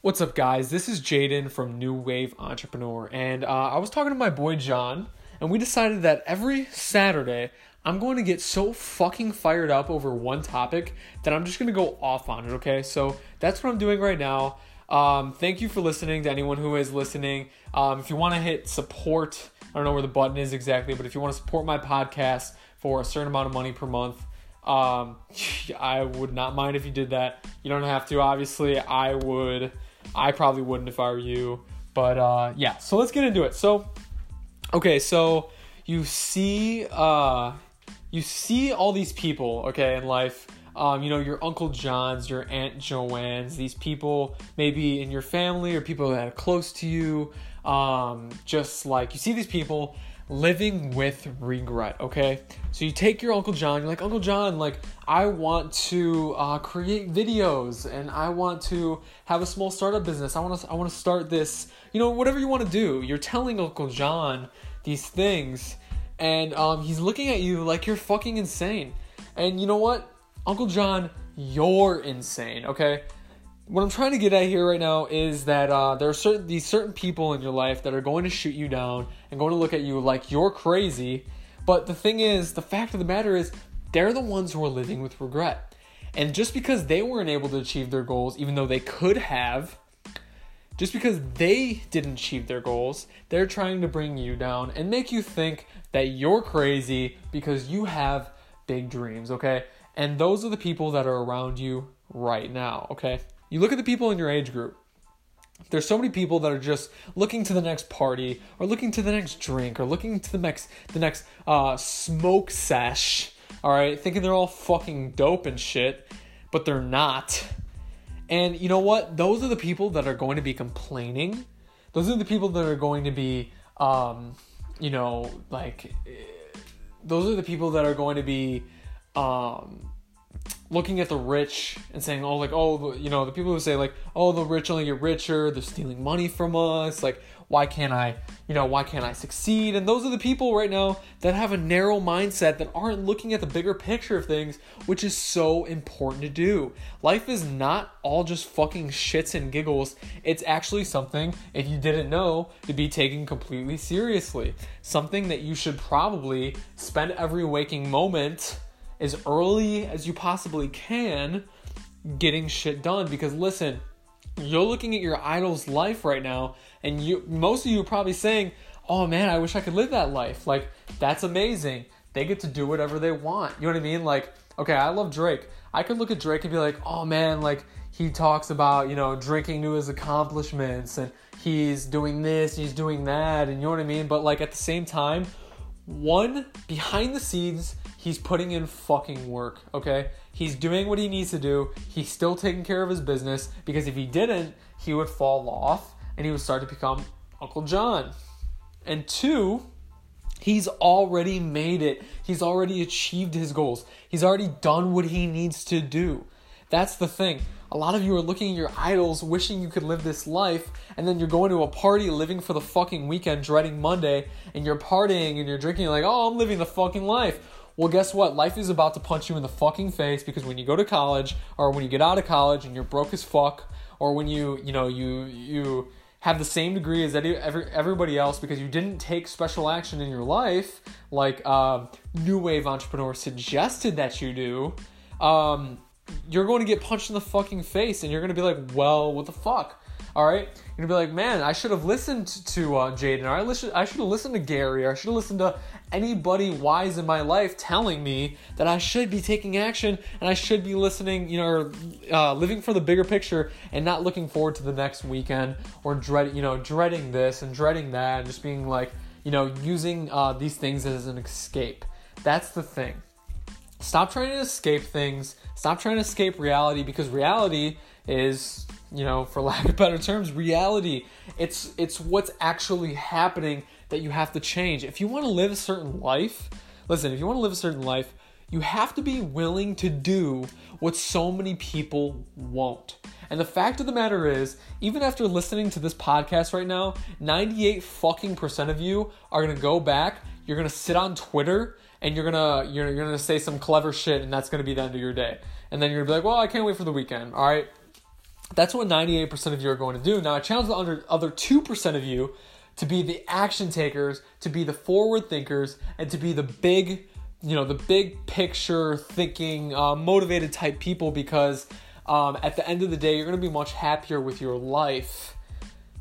What's up, guys? This is Jaden from New Wave Entrepreneur, and uh, I was talking to my boy John, and we decided that every Saturday I'm going to get so fucking fired up over one topic that I'm just going to go off on it, okay? So that's what I'm doing right now. Um, thank you for listening to anyone who is listening. Um, if you want to hit support, I don't know where the button is exactly, but if you want to support my podcast for a certain amount of money per month, um, I would not mind if you did that. You don't have to, obviously. I would I probably wouldn't if I were you. But uh, yeah, so let's get into it. So, okay, so you see, uh, you see all these people, okay, in life. Um, you know, your Uncle John's, your Aunt Joanne's, these people maybe in your family or people that are close to you. Um, just like you see these people living with regret, okay? So you take your Uncle John, you're like, Uncle John, like, I want to uh, create videos and I want to have a small startup business. I want to, I want to start this, you know, whatever you want to do. You're telling Uncle John these things and um, he's looking at you like you're fucking insane. And you know what? Uncle John, you're insane, okay? What I'm trying to get at here right now is that uh, there are certain these certain people in your life that are going to shoot you down and going to look at you like you're crazy. But the thing is, the fact of the matter is, they're the ones who are living with regret. And just because they weren't able to achieve their goals, even though they could have, just because they didn't achieve their goals, they're trying to bring you down and make you think that you're crazy because you have big dreams, okay? And those are the people that are around you right now, okay? You look at the people in your age group. There's so many people that are just looking to the next party, or looking to the next drink, or looking to the next the next uh, smoke sesh. All right, thinking they're all fucking dope and shit, but they're not. And you know what? Those are the people that are going to be complaining. Those are the people that are going to be, um, you know, like, those are the people that are going to be, um, looking at the rich and saying, oh, like, oh, you know, the people who say, like, oh, the rich only get richer, they're stealing money from us, like, why can't I, you know, why can't I succeed? And those are the people right now that have a narrow mindset that aren't looking at the bigger picture of things, which is so important to do. Life is not all just fucking shits and giggles. It's actually something, if you didn't know, to be taken completely seriously. Something that you should probably spend every waking moment as early as you possibly can getting shit done. Because listen you're looking at your idol's life right now and you most of you are probably saying oh man i wish i could live that life. Like that's amazing. They get to do whatever they want. You know what i mean? Like okay i love drake. I could look at drake and be like oh man like he talks about you know drinking to his accomplishments and he's doing this he's doing that and you know what i mean? But like at the same time one behind the scenes He's putting in fucking work, okay? He's doing what he needs to do. He's still taking care of his business because if he didn't, he would fall off and he would start to become Uncle John. And two, he's already made it. He's already achieved his goals. He's already done what he needs to do. That's the thing. A lot of you are looking at your idols, wishing you could live this life, and then you're going to a party living for the fucking weekend, dreading Monday, and you're partying and you're drinking, like, oh, I'm living the fucking life. Well, guess what? Life is about to punch you in the fucking face because when you go to college or when you get out of college and you're broke as fuck or when you, you know, you you have the same degree as every, everybody else because you didn't take special action in your life like uh, New Wave Entrepreneur suggested that you do, um, you're going to get punched in the fucking face and you're going to be like, well, what the fuck? All right, you're gonna be like, man, I should have listened to uh, Jaden, or I, I should have listened to Gary, or I should have listened to anybody wise in my life telling me that I should be taking action and I should be listening, you know, or, uh, living for the bigger picture and not looking forward to the next weekend or dread, you know, dreading this and dreading that, and just being like, you know, using uh, these things as an escape. That's the thing. Stop trying to escape things. Stop trying to escape reality because reality is you know, for lack of better terms, reality. It's it's what's actually happening that you have to change. If you want to live a certain life, listen, if you want to live a certain life, you have to be willing to do what so many people won't. And the fact of the matter is, even after listening to this podcast right now, 98 fucking percent of you are gonna go back, you're gonna sit on Twitter and you're gonna you're, you're gonna say some clever shit and that's gonna be the end of your day. And then you're gonna be like, well, I can't wait for the weekend. All right, That's what 98% of you are going to do. Now, I challenge the other 2% of you to be the action takers, to be the forward thinkers, and to be the big, you know, the big picture thinking, uh, motivated type people because um, at the end of the day, you're to be much happier with your life.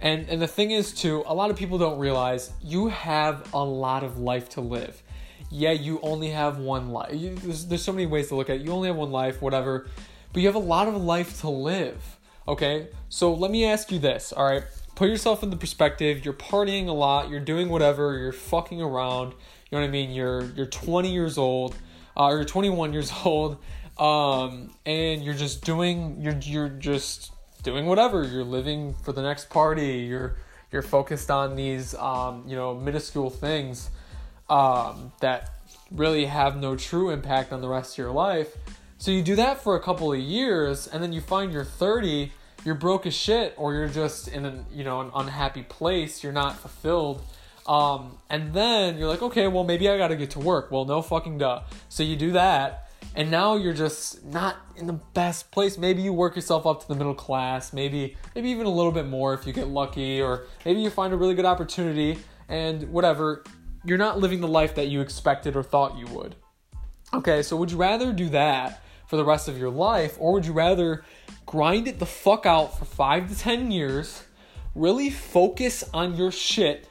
And, and the thing is, too, a lot of people don't realize you have a lot of life to live. Yeah, you only have one life. You, there's, there's so many ways to look at it. You only have one life, whatever. But you have a lot of life to live. Okay? So let me ask you this, all right? Put yourself in the perspective. You're partying a lot. You're doing whatever. You're fucking around. You know what I mean? You're you're 20 years old, uh, or you're 21 years old, um, and you're just doing you're you're just doing whatever. You're living for the next party. You're you're focused on these um, you know minuscule things um, that really have no true impact on the rest of your life. So you do that for a couple of years, and then you find you're 30, you're broke as shit, or you're just in an you know an unhappy place. You're not fulfilled. Um, and then you're like, okay, well maybe I got to get to work. Well, no fucking duh. So you do that and now you're just not in the best place maybe you work yourself up to the middle class maybe maybe even a little bit more if you get lucky or maybe you find a really good opportunity and whatever you're not living the life that you expected or thought you would okay so would you rather do that for the rest of your life or would you rather grind it the fuck out for 5 to 10 years really focus on your shit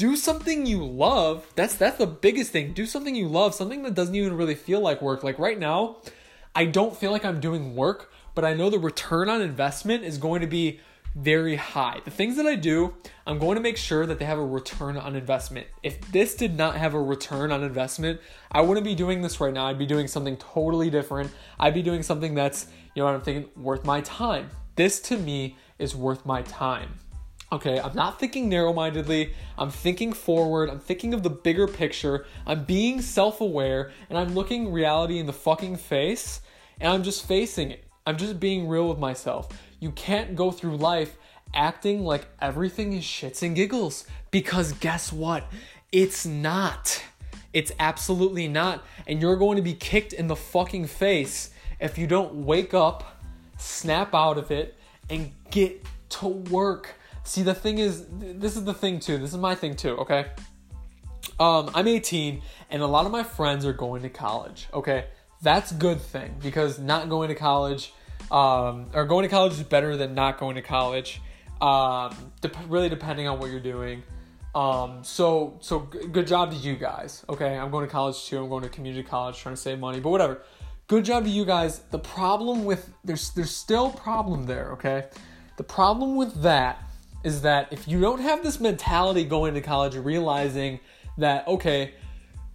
do something you love. That's that's the biggest thing. Do something you love, something that doesn't even really feel like work. Like right now, I don't feel like I'm doing work, but I know the return on investment is going to be very high. The things that I do, I'm going to make sure that they have a return on investment. If this did not have a return on investment, I wouldn't be doing this right now. I'd be doing something totally different. I'd be doing something that's, you know what I'm thinking, worth my time. This to me is worth my time. Okay, I'm not thinking narrow mindedly. I'm thinking forward. I'm thinking of the bigger picture. I'm being self aware and I'm looking reality in the fucking face and I'm just facing it. I'm just being real with myself. You can't go through life acting like everything is shits and giggles because guess what? It's not. It's absolutely not. And you're going to be kicked in the fucking face if you don't wake up, snap out of it, and get to work See, the thing is, this is the thing too. This is my thing too, okay? Um, I'm 18 and a lot of my friends are going to college, okay? That's good thing because not going to college, um, or going to college is better than not going to college. Um, de- really depending on what you're doing. Um, so so g- good job to you guys. Okay, I'm going to college too. I'm going to community college, trying to save money, but whatever. Good job to you guys. The problem with there's there's still problem there. Okay, the problem with that is that if you don't have this mentality going to college, realizing that, okay,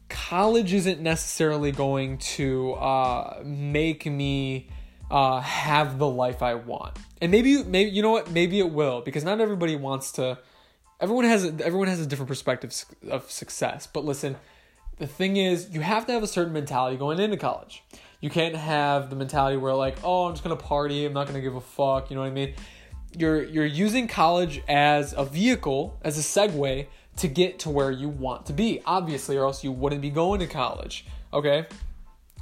college isn't necessarily going to uh, make me uh, have the life I want. And maybe, maybe you know what? Maybe it will because not everybody wants to. Everyone has everyone has a different perspective of success. But listen, the thing is, you have to have a certain mentality going into college. You can't have the mentality where like, oh, I'm just gonna party. I'm not gonna give a fuck. You know what I mean? you're you're using college as a vehicle, as a segue to get to where you want to be. Obviously, or else you wouldn't be going to college. Okay?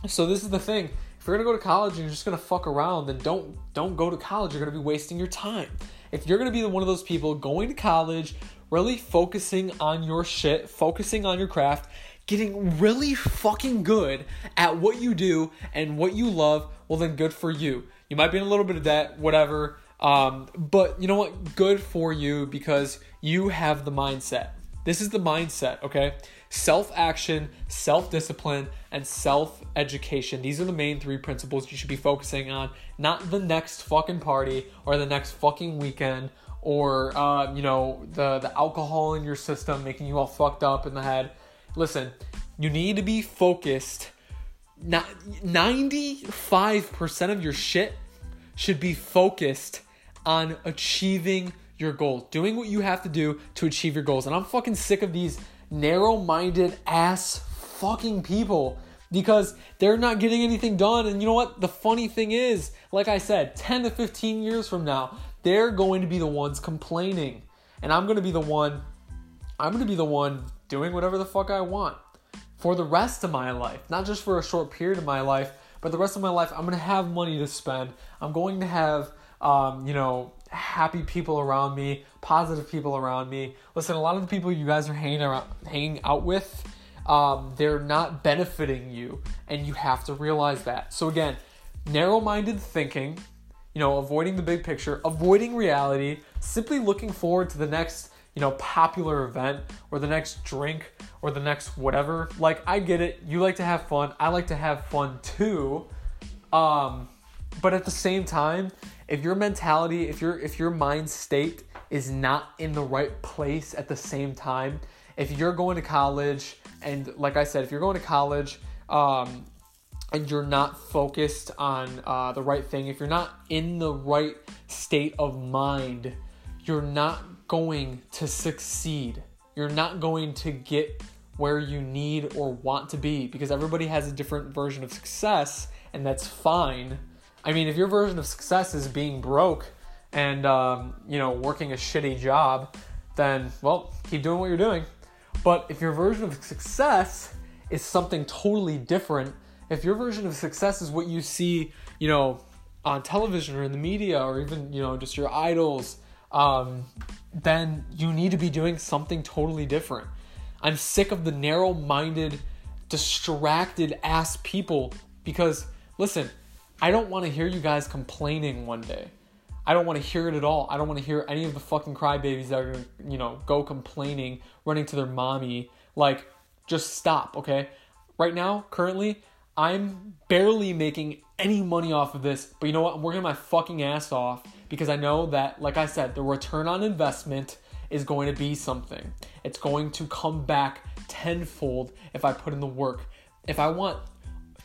So this is the thing. If you're gonna go to college and you're just gonna fuck around, then don't don't go to college. You're gonna be wasting your time. If you're gonna be one of those people going to college, really focusing on your shit, focusing on your craft, getting really fucking good at what you do and what you love, well then good for you. You might be in a little bit of debt, whatever. Um, but you know what? Good for you because you have the mindset. This is the mindset, okay? Self action, self discipline, and self education. These are the main three principles you should be focusing on, not the next fucking party or the next fucking weekend or, uh, you know, the, the alcohol in your system making you all fucked up in the head. Listen, you need to be focused. Not 95% of your shit should be focused on achieving your goals, doing what you have to do to achieve your goals. And I'm fucking sick of these narrow minded ass fucking people because they're not getting anything done. And you know what? The funny thing is, like I said, 10 to 15 years from now, they're going to be the ones complaining. And I'm going to be the one I'm going to be the one doing whatever the fuck I want for the rest of my life, not just for a short period of my life, but the rest of my life I'm going to have money to spend. I'm going to have um, you know, happy people around me, positive people around me. Listen, a lot of the people you guys are hanging around, hanging out with, um, they're not benefiting you, and you have to realize that. So again, narrow-minded thinking, you know, avoiding the big picture, avoiding reality, simply looking forward to the next, you know, popular event or the next drink or the next whatever. Like I get it, you like to have fun, I like to have fun too. Um, but at the same time, if your mentality, if your if your mind state is not in the right place at the same time, if you're going to college and like I said, if you're going to college um, and you're not focused on uh, the right thing, if you're not in the right state of mind, you're not going to succeed. You're not going to get where you need or want to be because everybody has a different version of success, and that's fine. I mean, if your version of success is being broke and um, you know working a shitty job, then well, keep doing what you're doing. But if your version of success is something totally different, if your version of success is what you see, you know, on television or in the media or even you know just your idols, um, then you need to be doing something totally different. I'm sick of the narrow-minded, distracted ass people because listen I don't want to hear you guys complaining one day. I don't want to hear it at all. I don't want to hear any of the fucking crybabies that are gonna, you know, go complaining, running to their mommy. Like, just stop, okay? Right now, currently, I'm barely making any money off of this, but you know what? I'm working my fucking ass off because I know that, like I said, the return on investment is going to be something. It's going to come back tenfold if I put in the work. If I want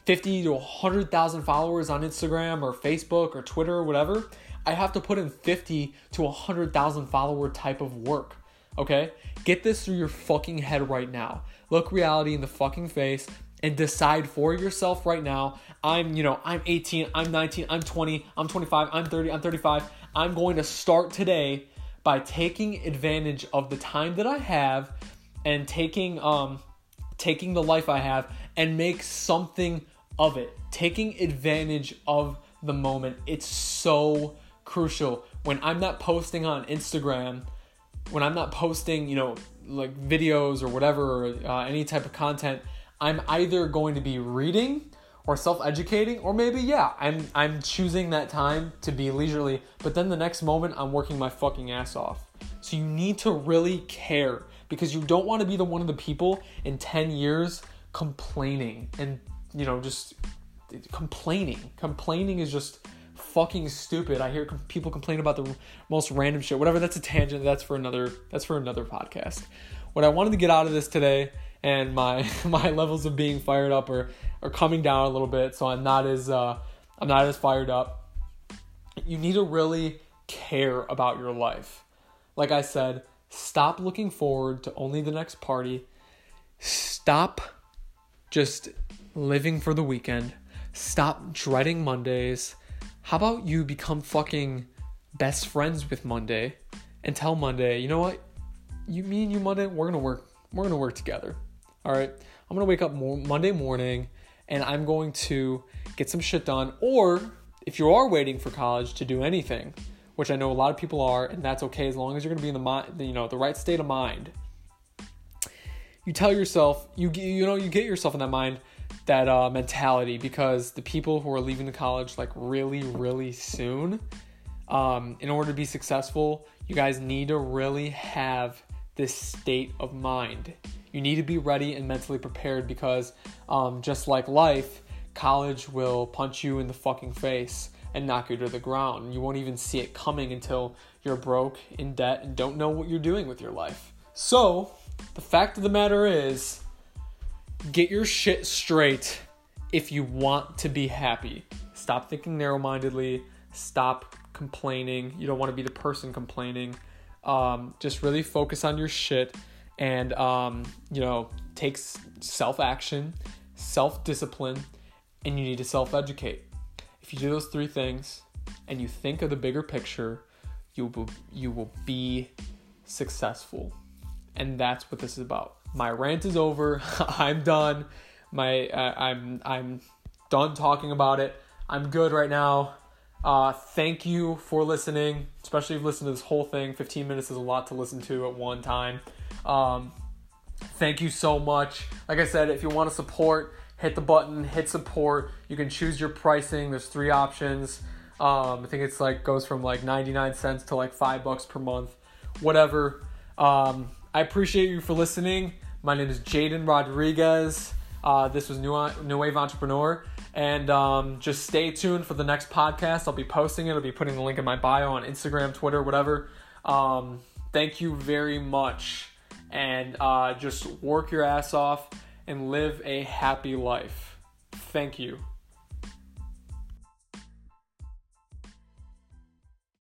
50 to 100,000 followers on Instagram or Facebook or Twitter or whatever, I have to put in 50 to 100,000 follower type of work. Okay? Get this through your fucking head right now. Look reality in the fucking face and decide for yourself right now. I'm, you know, I'm 18, I'm 19, I'm 20, I'm 25, I'm 30, I'm 35. I'm going to start today by taking advantage of the time that I have and taking um taking the life I have and make something of it, taking advantage of the moment. It's so crucial. When I'm not posting on Instagram, when I'm not posting, you know, like videos or whatever, or, uh, any type of content, I'm either going to be reading or self-educating or maybe yeah i'm i'm choosing that time to be leisurely but then the next moment i'm working my fucking ass off so you need to really care because you don't want to be the one of the people in 10 years complaining and you know, just complaining. Complaining is just fucking stupid. I hear people complain about the most random shit. Whatever, that's a tangent. That's for another that's for another podcast. What I wanted to get out of this today and my my levels of being fired up are are coming down a little bit, so I'm not as uh I'm not as fired up. You need to really care about your life. Like I said, stop looking forward to only the next party. Stop just living for the weekend. Stop dreading Mondays. How about you become fucking best friends with Monday and tell Monday, you know what? You me and you Monday, we're gonna work. We're gonna work together. All right. I'm gonna wake up Monday morning and I'm going to get some shit done. Or if you are waiting for college to do anything, which I know a lot of people are, and that's okay as long as you're gonna be in the mind, you know, the right state of mind. You tell yourself, you you know, you get yourself in that mind that uh, mentality because the people who are leaving the college like really, really soon, um, in order to be successful, you guys need to really have this state of mind. You need to be ready and mentally prepared because, um, just like life, college will punch you in the fucking face and knock you to the ground. You won't even see it coming until you're broke, in debt, and don't know what you're doing with your life. So, the fact of the matter is, Get your shit straight if you want to be happy. Stop thinking narrow mindedly. Stop complaining. You don't want to be the person complaining. Um, just really focus on your shit and, um, you know, take self action, self discipline, and you need to self educate. If you do those three things and you think of the bigger picture, you will, you will be successful. And that's what this is about my rant is over. I'm done. My uh, I'm I'm done talking about it. I'm good right now. Uh, thank you for listening, especially if you've listened to this whole thing. 15 minutes is a lot to listen to at one time. Um, thank you so much. Like I said, if you want to support, hit the button, hit support. You can choose your pricing. There's three options. Um, I think it's like goes from like 99 cents to like five bucks per month, whatever. Um, I appreciate you for listening. My name is Jaden Rodriguez. Uh, this was New, New Wave Entrepreneur. And um, just stay tuned for the next podcast. I'll be posting it. I'll be putting the link in my bio on Instagram, Twitter, whatever. Um, thank you very much. And uh, just work your ass off and live a happy life. Thank you.